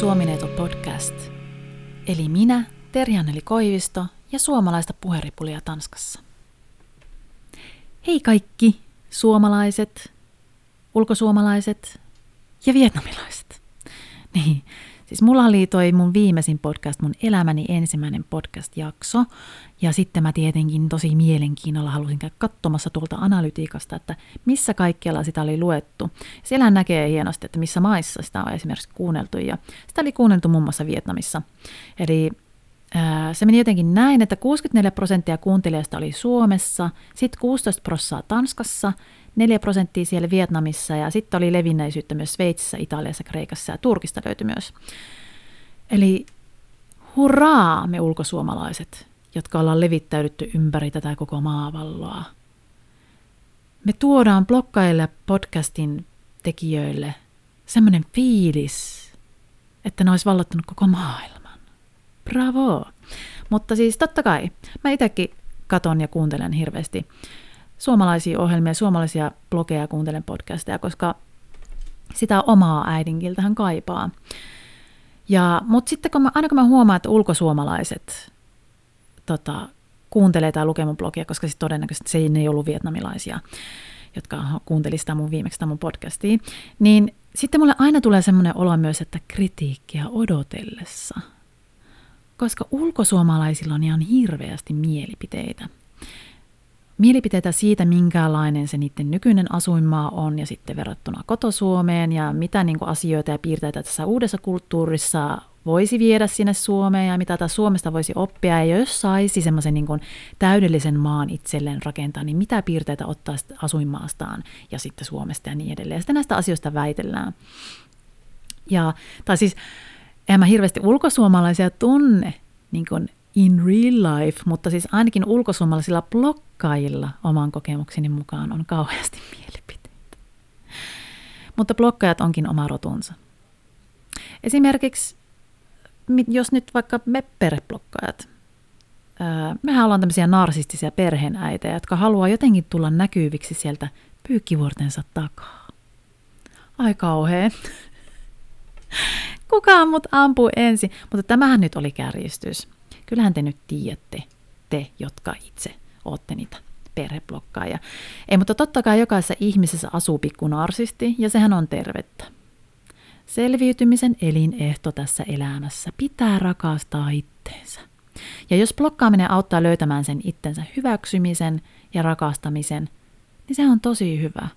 Suomineito podcast. Eli minä, Terjaneli Koivisto ja suomalaista puheripulia Tanskassa. Hei kaikki suomalaiset, ulkosuomalaiset ja vietnamilaiset. Niin, Siis mulla oli toi mun viimeisin podcast, mun elämäni ensimmäinen podcast-jakso. Ja sitten mä tietenkin tosi mielenkiinnolla halusin käydä katsomassa tuolta analytiikasta, että missä kaikkialla sitä oli luettu. Siellä näkee hienosti, että missä maissa sitä on esimerkiksi kuunneltu. Ja sitä oli kuunneltu muun muassa Vietnamissa. Eli se meni jotenkin näin, että 64 prosenttia kuuntelijoista oli Suomessa, sitten 16 prosenttia Tanskassa, 4 prosenttia siellä Vietnamissa ja sitten oli levinneisyyttä myös Sveitsissä, Italiassa, Kreikassa ja Turkista löytyi myös. Eli hurraa me ulkosuomalaiset, jotka ollaan levittäydytty ympäri tätä koko maavalloa. Me tuodaan blokkaille podcastin tekijöille semmoinen fiilis, että ne olisi vallottanut koko maailman. Bravo! Mutta siis totta kai, mä itsekin katon ja kuuntelen hirveästi suomalaisia ohjelmia, suomalaisia blogeja, kuuntelen podcasteja, koska sitä omaa äidinkiltähän kaipaa. Ja, mutta sitten kun mä, aina kun mä huomaan, että ulkosuomalaiset tota, kuuntelee tai lukee mun blogia, koska siis todennäköisesti se ei, ne ei ollut vietnamilaisia, jotka kuunteli sitä mun viimeksi sitä mun podcastia, niin sitten mulle aina tulee semmoinen olo myös, että kritiikkiä odotellessa. Koska ulkosuomalaisilla on ihan hirveästi mielipiteitä mielipiteitä siitä, minkälainen se niiden nykyinen asuinmaa on ja sitten verrattuna kotosuomeen ja mitä niin asioita ja piirteitä tässä uudessa kulttuurissa voisi viedä sinne Suomeen ja mitä taas Suomesta voisi oppia. Ja jos saisi semmoisen niin täydellisen maan itselleen rakentaa, niin mitä piirteitä ottaa asuinmaastaan ja sitten Suomesta ja niin edelleen. Ja sitten näistä asioista väitellään. Ja, tai siis, en mä hirveästi ulkosuomalaisia tunne niin kuin in real life, mutta siis ainakin ulkosuomalaisilla blokkaajilla oman kokemukseni mukaan on kauheasti mielipiteitä. Mutta blokkajat onkin oma rotunsa. Esimerkiksi, jos nyt vaikka me perheblokkaajat, mehän ollaan tämmöisiä narsistisia perheenäitejä, jotka haluaa jotenkin tulla näkyviksi sieltä pyykkivuortensa takaa. Ai kauhea. Kukaan mut ampuu ensin, mutta tämähän nyt oli kärjistys. Kyllähän te nyt tiedätte, te, jotka itse olette niitä perheblokkaajia. Ei, mutta totta kai jokaisessa ihmisessä asuu pikku narsisti, ja sehän on tervettä. Selviytymisen elinehto tässä elämässä pitää rakastaa itteensä. Ja jos blokkaaminen auttaa löytämään sen itsensä hyväksymisen ja rakastamisen, niin se on tosi hyvä.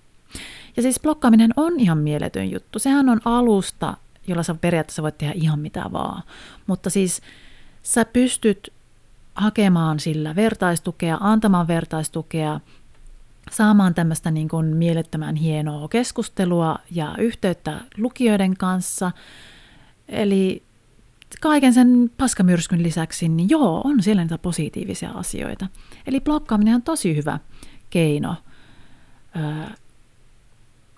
Ja siis blokkaaminen on ihan mieletön juttu. Sehän on alusta, jolla sä periaatteessa voit tehdä ihan mitä vaan. Mutta siis sä pystyt hakemaan sillä vertaistukea, antamaan vertaistukea, saamaan tämmöistä niin kuin mielettömän hienoa keskustelua ja yhteyttä lukijoiden kanssa. Eli kaiken sen paskamyrskyn lisäksi, niin joo, on siellä niitä positiivisia asioita. Eli blokkaaminen on tosi hyvä keino öö,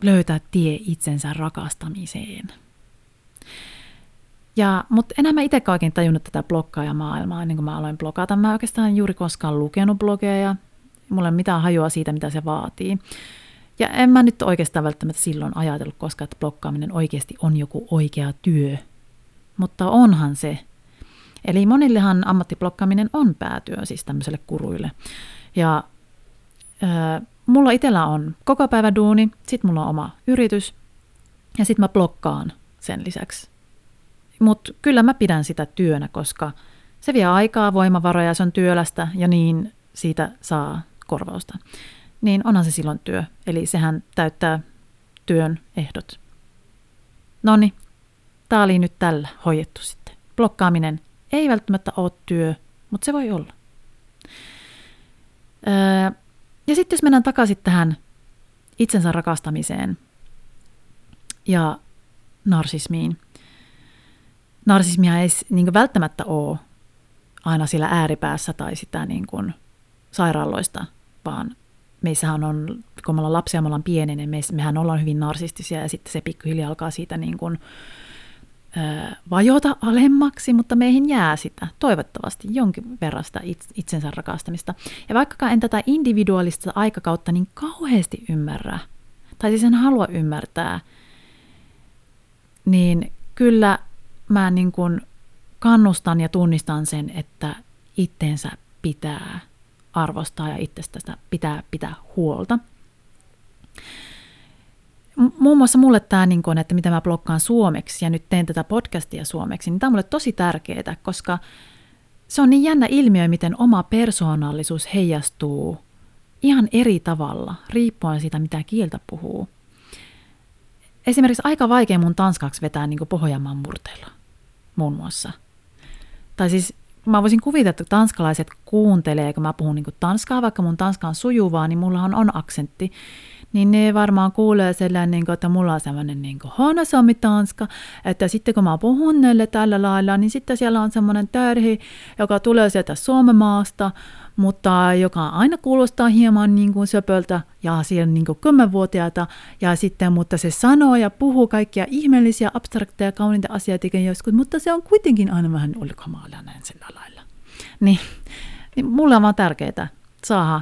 löytää tie itsensä rakastamiseen. Ja, mutta enää mä itse oikein tajunnut tätä blokkaajamaailmaa ennen kuin mä aloin blokata. Mä oikeastaan juuri koskaan lukenut blogeja. Mulla ei ole mitään hajua siitä, mitä se vaatii. Ja en mä nyt oikeastaan välttämättä silloin ajatellut koskaan, että blokkaaminen oikeasti on joku oikea työ. Mutta onhan se. Eli monillehan ammattiblokkaaminen on päätyö siis tämmöiselle kuruille. Ja äh, mulla itsellä on koko päivä duuni, sit mulla on oma yritys ja sit mä blokkaan sen lisäksi mutta kyllä mä pidän sitä työnä, koska se vie aikaa, voimavaroja, se on työlästä ja niin siitä saa korvausta. Niin onhan se silloin työ, eli sehän täyttää työn ehdot. No niin, tämä oli nyt tällä hoidettu sitten. Blokkaaminen ei välttämättä ole työ, mutta se voi olla. Öö, ja sitten jos mennään takaisin tähän itsensä rakastamiseen ja narsismiin, narsismia ei niin välttämättä ole aina sillä ääripäässä tai sitä niin kuin sairaaloista, vaan meissähän on, kun me ollaan lapsia, me ollaan pieni, niin mehän ollaan hyvin narsistisia ja sitten se pikkuhiljaa alkaa siitä niin kuin, ö, vajota alemmaksi, mutta meihin jää sitä toivottavasti jonkin verran sitä itsensä rakastamista. Ja vaikkakaan en tätä individuaalista aikakautta niin kauheasti ymmärrä, tai siis en halua ymmärtää, niin kyllä mä niin kuin kannustan ja tunnistan sen, että itteensä pitää arvostaa ja itsestä pitää pitää huolta. Muun muassa mulle tämä, niin kun, että mitä mä blokkaan suomeksi ja nyt teen tätä podcastia suomeksi, niin tämä on mulle tosi tärkeää, koska se on niin jännä ilmiö, miten oma persoonallisuus heijastuu ihan eri tavalla, riippuen siitä, mitä kieltä puhuu. Esimerkiksi aika vaikea mun tanskaksi vetää niin Pohjanmaan murteilla, muun muassa. Tai siis mä voisin kuvitella, että tanskalaiset kuuntelee, kun mä puhun niin tanskaa, vaikka mun tanska on sujuvaa, niin mulla on aksentti niin ne varmaan kuulee sellainen, niin että mulla on sellainen niin huono tanska, että sitten kun mä puhun näille tällä lailla, niin sitten siellä on semmoinen tärhi, joka tulee sieltä Suomen maasta, mutta joka aina kuulostaa hieman niin kuin söpöltä ja siellä niin kuin kymmenvuotiaita, ja sitten, mutta se sanoo ja puhuu kaikkia ihmeellisiä, abstrakteja, kauniita asioita joskus, mutta se on kuitenkin aina vähän ulkomaalainen sillä lailla. Niin, niin mulle on vaan tärkeää saada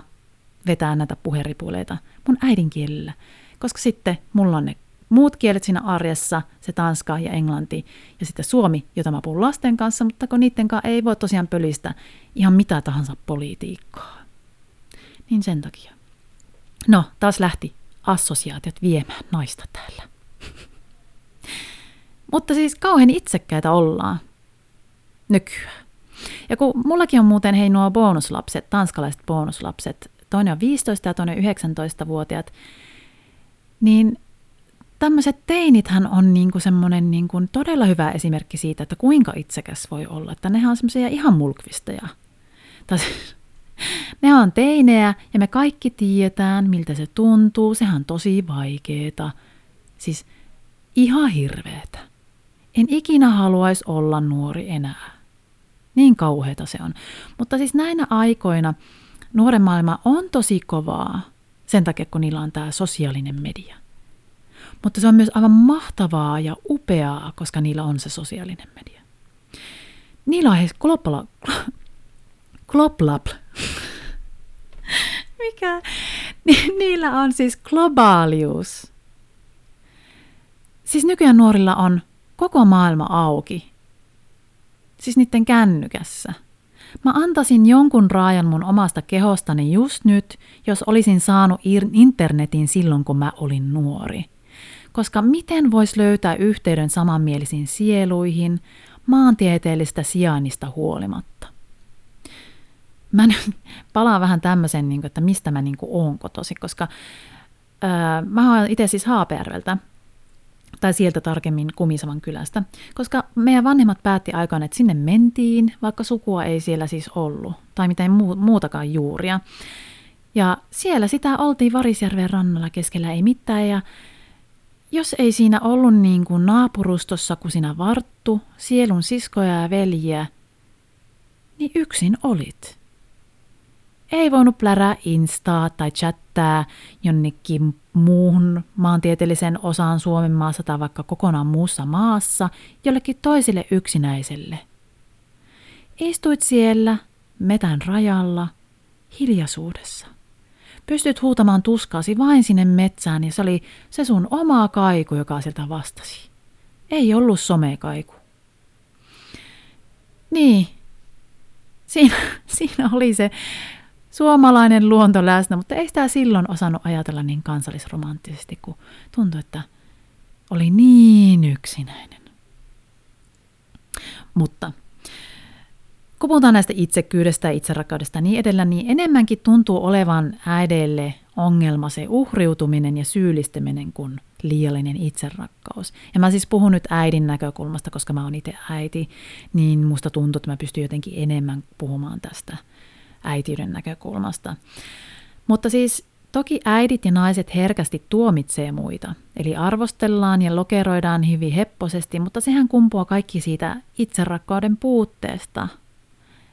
vetää näitä puheripuleita mun äidinkielellä, koska sitten mulla on ne muut kielet siinä arjessa, se tanska ja englanti ja sitten suomi, jota mä puhun lasten kanssa, mutta kun niiden kanssa ei voi tosiaan pölistä ihan mitä tahansa politiikkaa. Niin sen takia. No, taas lähti assosiaatiot viemään naista täällä. mutta siis kauhean itsekkäitä ollaan nykyään. Ja kun mullakin on muuten hei nuo bonuslapset, tanskalaiset bonuslapset, toinen on 15 ja toinen 19-vuotiaat, niin tämmöiset teinithän on niinku semmoinen niinku todella hyvä esimerkki siitä, että kuinka itsekäs voi olla. Että nehän on semmoisia ihan mulkvisteja. Tai siis, on teinejä ja me kaikki tiedetään, miltä se tuntuu. Sehän on tosi vaikeeta. Siis ihan hirveetä. En ikinä haluaisi olla nuori enää. Niin kauheita se on. Mutta siis näinä aikoina nuoren maailma on tosi kovaa sen takia, kun niillä on tämä sosiaalinen media. Mutta se on myös aivan mahtavaa ja upeaa, koska niillä on se sosiaalinen media. Niillä on heistä globala... Globlab. Mikä? Ni- niillä on siis globaalius. Siis nykyään nuorilla on koko maailma auki. Siis niiden kännykässä. Mä antaisin jonkun raajan mun omasta kehostani just nyt, jos olisin saanut internetin silloin, kun mä olin nuori. Koska miten vois löytää yhteyden samanmielisiin sieluihin maantieteellistä sijainnista huolimatta? Mä nyt palaan vähän tämmöisen, niin että mistä mä niin oon kotosi, koska öö, mä oon itse siis Haapjärveltä, tai sieltä tarkemmin Kumisavan kylästä, koska meidän vanhemmat päätti aikaan, että sinne mentiin, vaikka sukua ei siellä siis ollut, tai mitään muutakaan juuria. Ja siellä sitä oltiin Varisjärven rannalla keskellä ei mitään, ja jos ei siinä ollut niin kuin naapurustossa, kun sinä varttu, sielun siskoja ja veljiä, niin yksin olit. Ei voinut plärää instaa tai chattaa jonnekin muuhun maantieteellisen osaan Suomen maassa tai vaikka kokonaan muussa maassa jollekin toiselle yksinäiselle. Istuit siellä, metän rajalla, hiljaisuudessa. Pystyt huutamaan tuskaasi vain sinne metsään ja se oli se sun oma kaiku, joka sieltä vastasi. Ei ollut somekaiku. Niin, siinä, siinä oli se suomalainen luonto läsnä, mutta ei sitä silloin osannut ajatella niin kansallisromanttisesti, kun tuntui, että oli niin yksinäinen. Mutta kun puhutaan näistä itsekyydestä ja itserakkaudesta niin edellä, niin enemmänkin tuntuu olevan äidelle ongelma se uhriutuminen ja syyllistäminen kuin liiallinen itserakkaus. Ja mä siis puhun nyt äidin näkökulmasta, koska mä oon itse äiti, niin musta tuntuu, että mä pystyn jotenkin enemmän puhumaan tästä – äitiyden näkökulmasta. Mutta siis toki äidit ja naiset herkästi tuomitsee muita, eli arvostellaan ja lokeroidaan hyvin hepposesti, mutta sehän kumpuaa kaikki siitä itserakkauden puutteesta.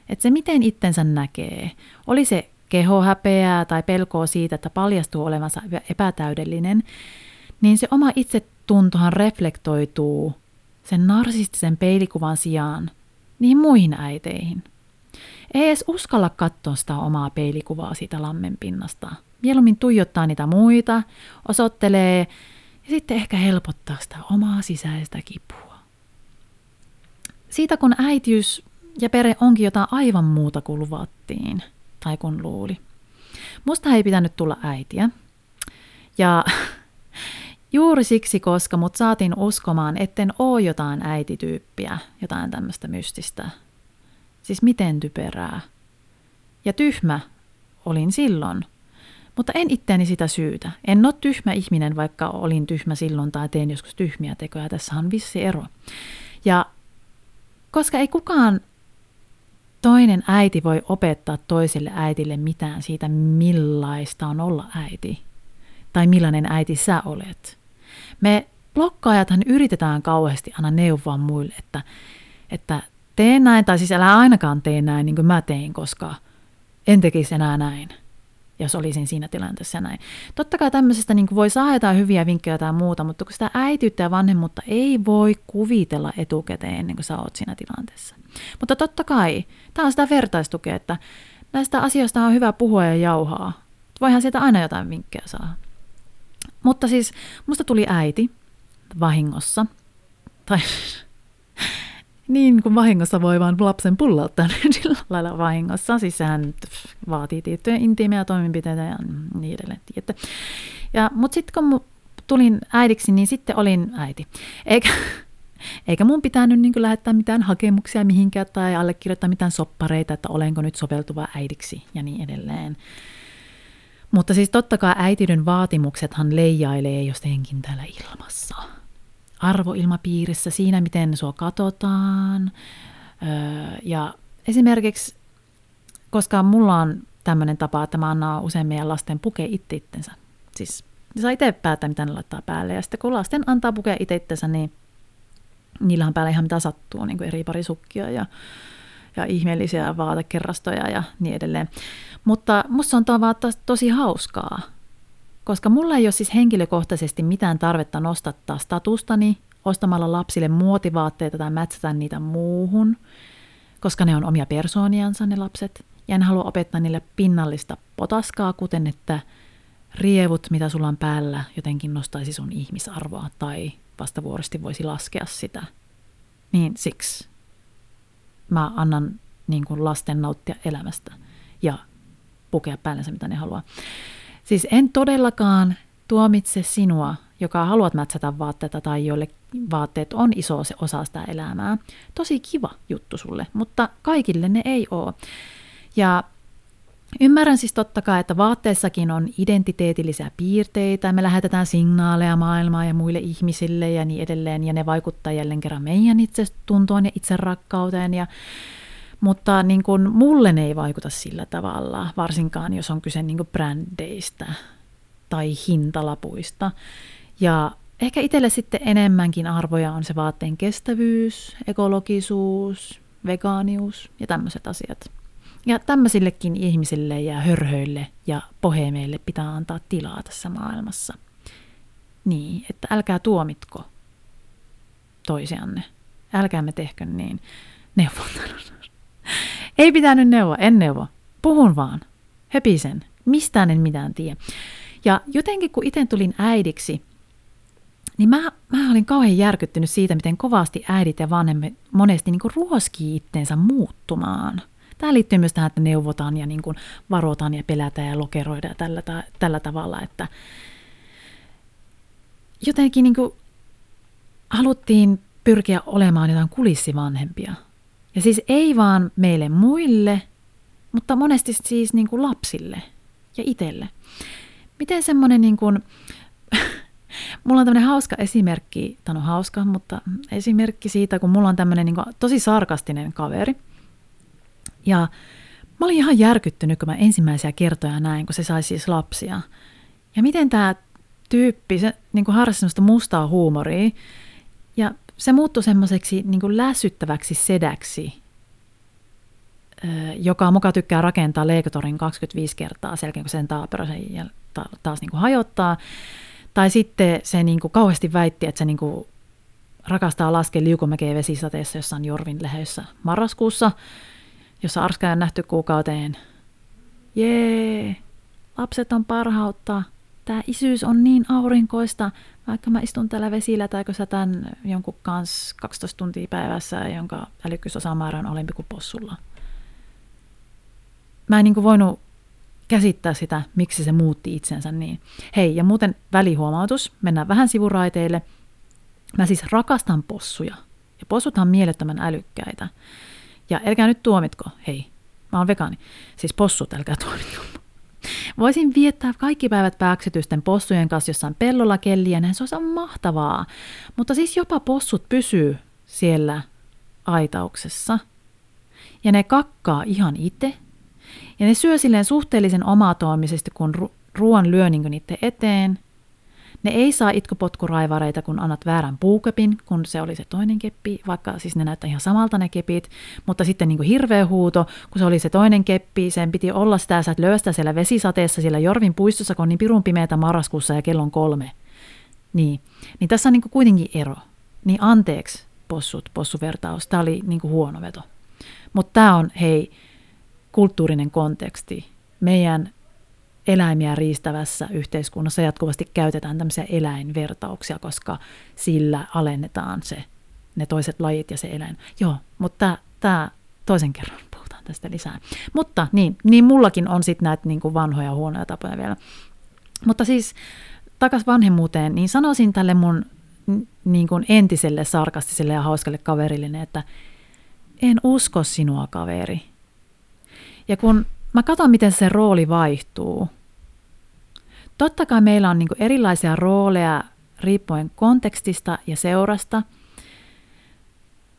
Että se miten itsensä näkee, oli se kehohäpeää tai pelkoa siitä, että paljastuu olevansa epätäydellinen, niin se oma itsetuntohan reflektoituu sen narsistisen peilikuvan sijaan niihin muihin äiteihin. Ei edes uskalla katsoa sitä omaa peilikuvaa siitä lammen pinnasta. Mieluummin tuijottaa niitä muita, osoittelee ja sitten ehkä helpottaa sitä omaa sisäistä kipua. siitä kun äitiys ja perhe onkin jotain aivan muuta kuin luvattiin tai kun luuli. Musta ei pitänyt tulla äitiä. Ja juuri siksi, koska mut saatiin uskomaan, etten oo jotain äitityyppiä, jotain tämmöistä mystistä. Siis miten typerää. Ja tyhmä olin silloin. Mutta en itteeni sitä syytä. En ole tyhmä ihminen, vaikka olin tyhmä silloin tai tein joskus tyhmiä tekoja. Tässä on vissi ero. Ja koska ei kukaan toinen äiti voi opettaa toiselle äitille mitään siitä, millaista on olla äiti. Tai millainen äiti sä olet. Me blokkaajathan yritetään kauheasti aina neuvoa muille, että, että tee näin, tai siis älä ainakaan tee näin niin kuin mä tein, koska en tekisi enää näin jos olisin siinä tilanteessa näin. Totta kai tämmöisestä niin voi saada jotain hyviä vinkkejä tai muuta, mutta kun sitä äityyttä ja vanhemmuutta ei voi kuvitella etukäteen ennen kuin sä oot siinä tilanteessa. Mutta totta kai, tämä on sitä vertaistukea, että näistä asioista on hyvä puhua ja jauhaa. Voihan sieltä aina jotain vinkkejä saa. Mutta siis musta tuli äiti vahingossa. Tai niin kuin vahingossa voi vaan lapsen pullauttaa sillä lailla vahingossa. Siis sehän vaatii tiettyjä intiimejä toimenpiteitä ja niin edelleen. Ja, mutta sitten kun tulin äidiksi, niin sitten olin äiti. Eikä, eikä mun pitänyt niin lähettää mitään hakemuksia mihinkään tai allekirjoittaa mitään soppareita, että olenko nyt soveltuva äidiksi ja niin edelleen. Mutta siis totta kai äitiyden vaatimuksethan leijailee jostenkin täällä ilmassa arvoilmapiirissä, siinä miten sua katsotaan. Ja esimerkiksi, koska mulla on tämmöinen tapa, että mä annan usein meidän lasten pukea itse itsensä. Siis ne saa itse päättää, mitä ne laittaa päälle. Ja sitten kun lasten antaa pukea itse itsensä, niin niillä on päällä ihan mitä sattuu, niin kuin eri parisukkia ja, ja ihmeellisiä vaatekerrastoja ja niin edelleen. Mutta musta on vaan tosi hauskaa, koska mulla ei ole siis henkilökohtaisesti mitään tarvetta nostattaa statustani ostamalla lapsille muotivaatteita tai mätsätä niitä muuhun, koska ne on omia persooniansa ne lapset. Ja en halua opettaa niille pinnallista potaskaa, kuten että rievut, mitä sulla on päällä, jotenkin nostaisi sun ihmisarvoa tai vastavuorosti voisi laskea sitä. Niin siksi mä annan niin kuin lasten nauttia elämästä ja pukea päällensä, mitä ne haluaa. Siis en todellakaan tuomitse sinua, joka haluat mätsätä vaatteita tai joille vaatteet on iso osa sitä elämää. Tosi kiva juttu sulle, mutta kaikille ne ei ole. Ja Ymmärrän siis totta kai, että vaatteessakin on identiteetillisiä piirteitä, me lähetetään signaaleja maailmaan ja muille ihmisille ja niin edelleen, ja ne vaikuttaa jälleen kerran meidän itsetuntoon ja itserakkauteen, ja mutta niin kuin, mulle ne ei vaikuta sillä tavalla, varsinkaan jos on kyse niin kuin brändeistä tai hintalapuista. Ja ehkä itselle sitten enemmänkin arvoja on se vaatteen kestävyys, ekologisuus, vegaanius ja tämmöiset asiat. Ja tämmöisillekin ihmisille ja hörhöille ja pohemeille pitää antaa tilaa tässä maailmassa. Niin, että älkää tuomitko toisianne. Älkäämme tehkö niin neuvontanut. Ei pitänyt neuvoa, en neuvo. Puhun vaan. Höpisen. Mistään en mitään tiedä. Ja jotenkin kun itse tulin äidiksi, niin mä, mä olin kauhean järkyttynyt siitä, miten kovasti äidit ja vanhemmat monesti niin kuin ruoskii itteensä muuttumaan. Tämä liittyy myös tähän, että neuvotaan ja niin kuin varotaan ja pelätään ja lokeroidaan tällä, tällä tavalla, että jotenkin niin kuin haluttiin pyrkiä olemaan jotain kulissivanhempia – ja siis ei vaan meille muille, mutta monesti siis niin kuin lapsille ja itselle. Miten semmoinen niin kuin, mulla on tämmöinen hauska esimerkki, tai on hauska, mutta esimerkki siitä, kun mulla on tämmöinen niin kuin, tosi sarkastinen kaveri. Ja mä olin ihan järkyttynyt, kun mä ensimmäisiä kertoja näin, kun se sai siis lapsia. Ja miten tämä tyyppi, se niin kuin harrasti semmoista mustaa huumoria. Ja se muuttui semmoiseksi niin lässyttäväksi sedäksi, joka muka tykkää rakentaa Leikotorin 25 kertaa selkeä, kun sen taaperosen ja taas niin kuin hajottaa. Tai sitten se niin kuin kauheasti väitti, että se niin kuin rakastaa laskea liukumäkeä vesisateessa jossain Jorvin lehössä marraskuussa, jossa Arska on nähty kuukauteen. Jee, lapset on parhautta. Tämä isyys on niin aurinkoista, vaikka mä istun täällä vesillä tai kun sä tämän jonkun kanssa 12 tuntia päivässä, jonka älykkyysosamäärä on alempi kuin possulla. Mä en niin kuin voinut käsittää sitä, miksi se muutti itsensä niin. Hei, ja muuten välihuomautus, mennään vähän sivuraiteille. Mä siis rakastan possuja. Ja possuthan on mielettömän älykkäitä. Ja älkää nyt tuomitko, hei, mä oon vegaani. Siis possut, älkää tuomitko. Voisin viettää kaikki päivät pääksytysten possujen kanssa jossain pellolla kelliä, näin se on mahtavaa. Mutta siis jopa possut pysyy siellä aitauksessa. Ja ne kakkaa ihan itse. Ja ne syö silleen suhteellisen omatoimisesti, kun ru- ruoan lyö niin niiden eteen – ne ei saa itkupotkuraivareita, kun annat väärän puukepin, kun se oli se toinen keppi, vaikka siis ne näyttää ihan samalta ne kepit, mutta sitten niin kuin hirveä huuto, kun se oli se toinen keppi, sen piti olla sitä, sä et löystä siellä vesisateessa, siellä Jorvin puistossa, kun on niin pirun pimeätä marraskuussa ja kello on kolme. Niin, niin tässä on niin kuin kuitenkin ero. Niin anteeksi, possut, possuvertaus, tämä oli niin kuin huono veto. Mutta tämä on, hei, kulttuurinen konteksti. Meidän eläimiä riistävässä yhteiskunnassa jatkuvasti käytetään tämmöisiä eläinvertauksia, koska sillä alennetaan se, ne toiset lajit ja se eläin. Joo, mutta tämä toisen kerran puhutaan tästä lisää. Mutta niin, niin mullakin on sitten näitä niin kuin vanhoja huonoja tapoja vielä. Mutta siis takas vanhemmuuteen, niin sanoisin tälle mun niin kuin entiselle sarkastiselle ja hauskalle kaverille, että en usko sinua kaveri. Ja kun mä katson, miten se rooli vaihtuu. Totta kai meillä on niin erilaisia rooleja riippuen kontekstista ja seurasta,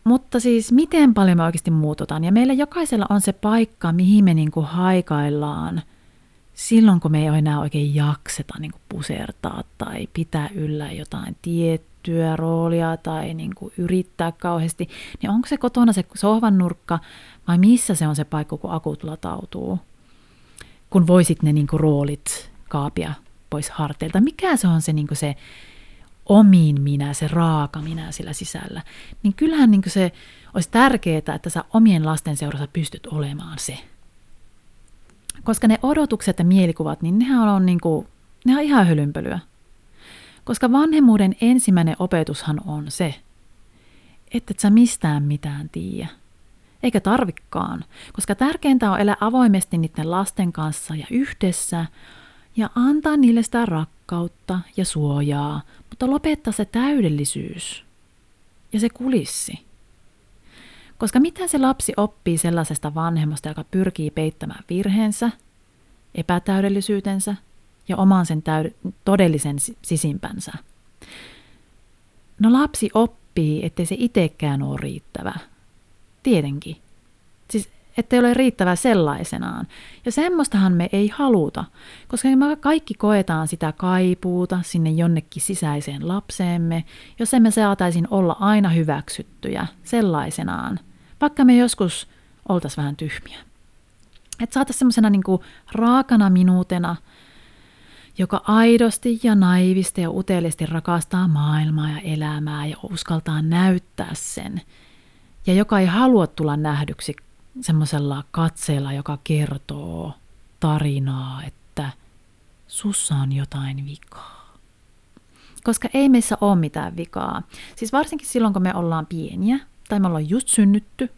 mutta siis miten paljon me oikeasti muututaan. Ja meillä jokaisella on se paikka, mihin me niin haikaillaan silloin, kun me ei enää oikein jakseta niin pusertaa tai pitää yllä jotain tiettyä roolia tai niin yrittää kauheasti. Niin onko se kotona se sohvan nurkka vai missä se on se paikka, kun akut latautuu? Kun voisit ne niin roolit kaapia pois harteilta. Mikä se on se, niin se omiin minä, se raaka minä sillä sisällä. Niin kyllähän niin se olisi tärkeää, että sä omien lasten seurassa pystyt olemaan se. Koska ne odotukset ja mielikuvat, niin nehän on, niin kuin, nehän on ihan hölynpölyä. Koska vanhemmuuden ensimmäinen opetushan on se, että et sä mistään mitään tiedä eikä tarvikkaan, koska tärkeintä on elää avoimesti niiden lasten kanssa ja yhdessä ja antaa niille sitä rakkautta ja suojaa, mutta lopettaa se täydellisyys ja se kulissi. Koska mitä se lapsi oppii sellaisesta vanhemmasta, joka pyrkii peittämään virheensä, epätäydellisyytensä ja oman sen täyd- todellisen sisimpänsä? No lapsi oppii, ettei se itsekään ole riittävä – Tietenkin. Siis ettei ole riittävä sellaisenaan. Ja semmoistahan me ei haluta, koska me kaikki koetaan sitä kaipuuta sinne jonnekin sisäiseen lapseemme, jos emme saataisin olla aina hyväksyttyjä sellaisenaan, vaikka me joskus oltaisiin vähän tyhmiä. Että saataisiin semmoisena niin raakana minuutena, joka aidosti ja naivisti ja uteliasti rakastaa maailmaa ja elämää ja uskaltaa näyttää sen – ja joka ei halua tulla nähdyksi semmoisella katseella, joka kertoo tarinaa, että sussa on jotain vikaa. Koska ei meissä ole mitään vikaa. Siis varsinkin silloin, kun me ollaan pieniä, tai me ollaan just synnytty,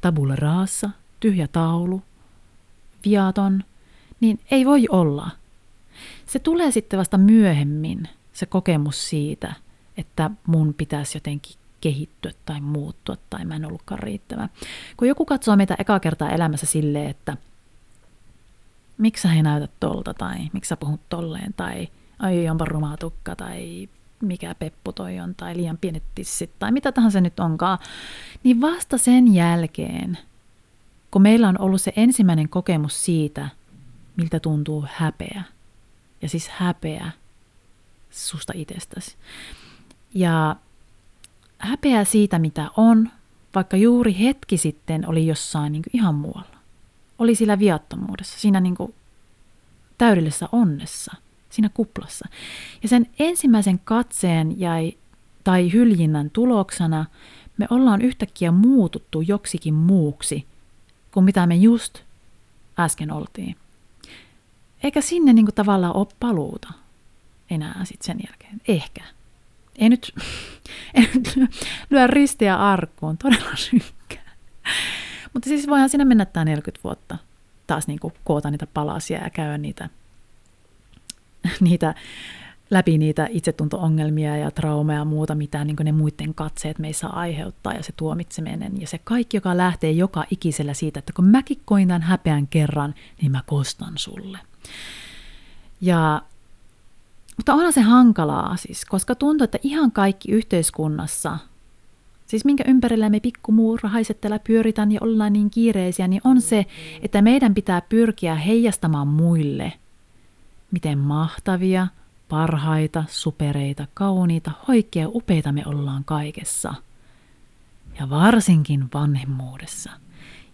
tabula raassa, tyhjä taulu, viaton, niin ei voi olla. Se tulee sitten vasta myöhemmin, se kokemus siitä, että mun pitäisi jotenkin kehittyä tai muuttua tai mä en ollutkaan riittävä. Kun joku katsoo meitä eka kertaa elämässä silleen, että miksi sä ei näytä tolta tai miksi sä puhut tolleen tai ai onpa rumaa tukka tai mikä peppu toi on tai liian pienet tissit tai mitä tahansa se nyt onkaan, niin vasta sen jälkeen, kun meillä on ollut se ensimmäinen kokemus siitä, miltä tuntuu häpeä, ja siis häpeä susta itsestäsi. Ja häpeää siitä, mitä on, vaikka juuri hetki sitten oli jossain niin ihan muualla. Oli sillä viattomuudessa, siinä niin kuin täydellisessä onnessa, siinä kuplassa. Ja sen ensimmäisen katseen jäi, tai hyljinnän tuloksena me ollaan yhtäkkiä muututtu joksikin muuksi kuin mitä me just äsken oltiin. Eikä sinne niin kuin tavallaan ole paluuta. enää sit sen jälkeen. Ehkä. Ei nyt, ei nyt lyö ristiä arkkuun, todella synkkää. Mutta siis voihan sinne mennä tämä 40 vuotta taas niin kuin koota niitä palasia ja käydä niitä, niitä läpi niitä itsetunto-ongelmia ja traumeja ja muuta, mitä niin ne muiden katseet meissä aiheuttaa ja se tuomitseminen ja se kaikki, joka lähtee joka ikisellä siitä, että kun mäkin koin tämän häpeän kerran, niin mä kostan sulle. Ja, mutta onhan se hankalaa siis, koska tuntuu, että ihan kaikki yhteiskunnassa, siis minkä ympärillä me pikkumuurahaiset täällä pyöritään ja ollaan niin kiireisiä, niin on se, että meidän pitää pyrkiä heijastamaan muille, miten mahtavia, parhaita, supereita, kauniita, hoikkia upeita me ollaan kaikessa. Ja varsinkin vanhemmuudessa.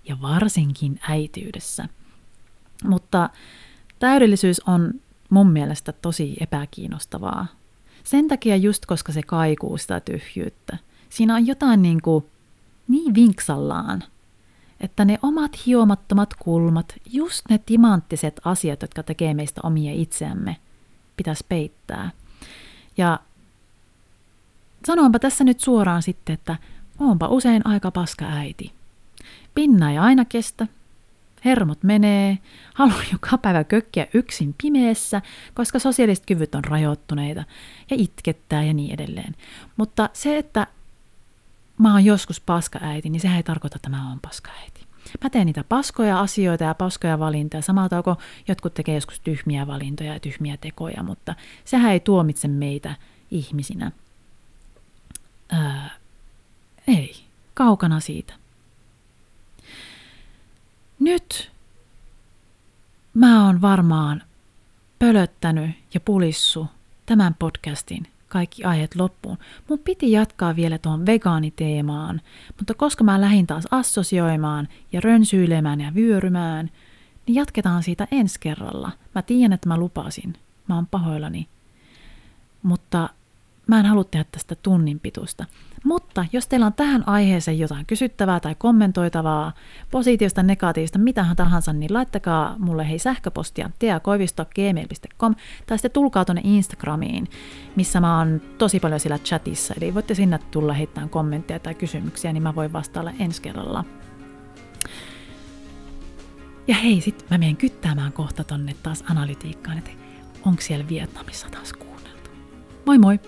Ja varsinkin äityydessä. Mutta täydellisyys on mun mielestä tosi epäkiinnostavaa. Sen takia just koska se kaikuu sitä tyhjyyttä. Siinä on jotain niin, kuin, niin vinksallaan, että ne omat hiomattomat kulmat, just ne timanttiset asiat, jotka tekee meistä omia itseämme, pitäisi peittää. Ja sanonpa tässä nyt suoraan sitten, että onpa usein aika paska äiti. Pinna ei aina kestä, hermot menee, haluan joka päivä kökkiä yksin pimeässä, koska sosiaaliset kyvyt on rajoittuneita ja itkettää ja niin edelleen. Mutta se, että mä oon joskus paska äiti, niin sehän ei tarkoita, että mä oon paska äiti. Mä teen niitä paskoja asioita ja paskoja valintoja, samalla kuin jotkut tekee joskus tyhmiä valintoja ja tyhmiä tekoja, mutta sehän ei tuomitse meitä ihmisinä. Ää, ei, kaukana siitä. Nyt mä oon varmaan pölöttänyt ja pulissu tämän podcastin kaikki aiheet loppuun. Mun piti jatkaa vielä tuon vegaaniteemaan, mutta koska mä lähdin taas assosioimaan ja rönsyilemään ja vyörymään, niin jatketaan siitä ensi kerralla. Mä tiedän, että mä lupasin. Mä oon pahoillani. Mutta mä en halua tehdä tästä tunnin pituista. Mutta jos teillä on tähän aiheeseen jotain kysyttävää tai kommentoitavaa, positiivista, negatiivista, mitähän tahansa, niin laittakaa mulle hei sähköpostia teakoivisto.gmail.com tai sitten tulkaa tuonne Instagramiin, missä mä oon tosi paljon sillä chatissa. Eli voitte sinne tulla heittämään kommentteja tai kysymyksiä, niin mä voin vastailla ensi kerralla. Ja hei, sit mä menen kyttäämään kohta tonne taas analytiikkaan, että onko siellä Vietnamissa taas kuunneltu. Moi moi!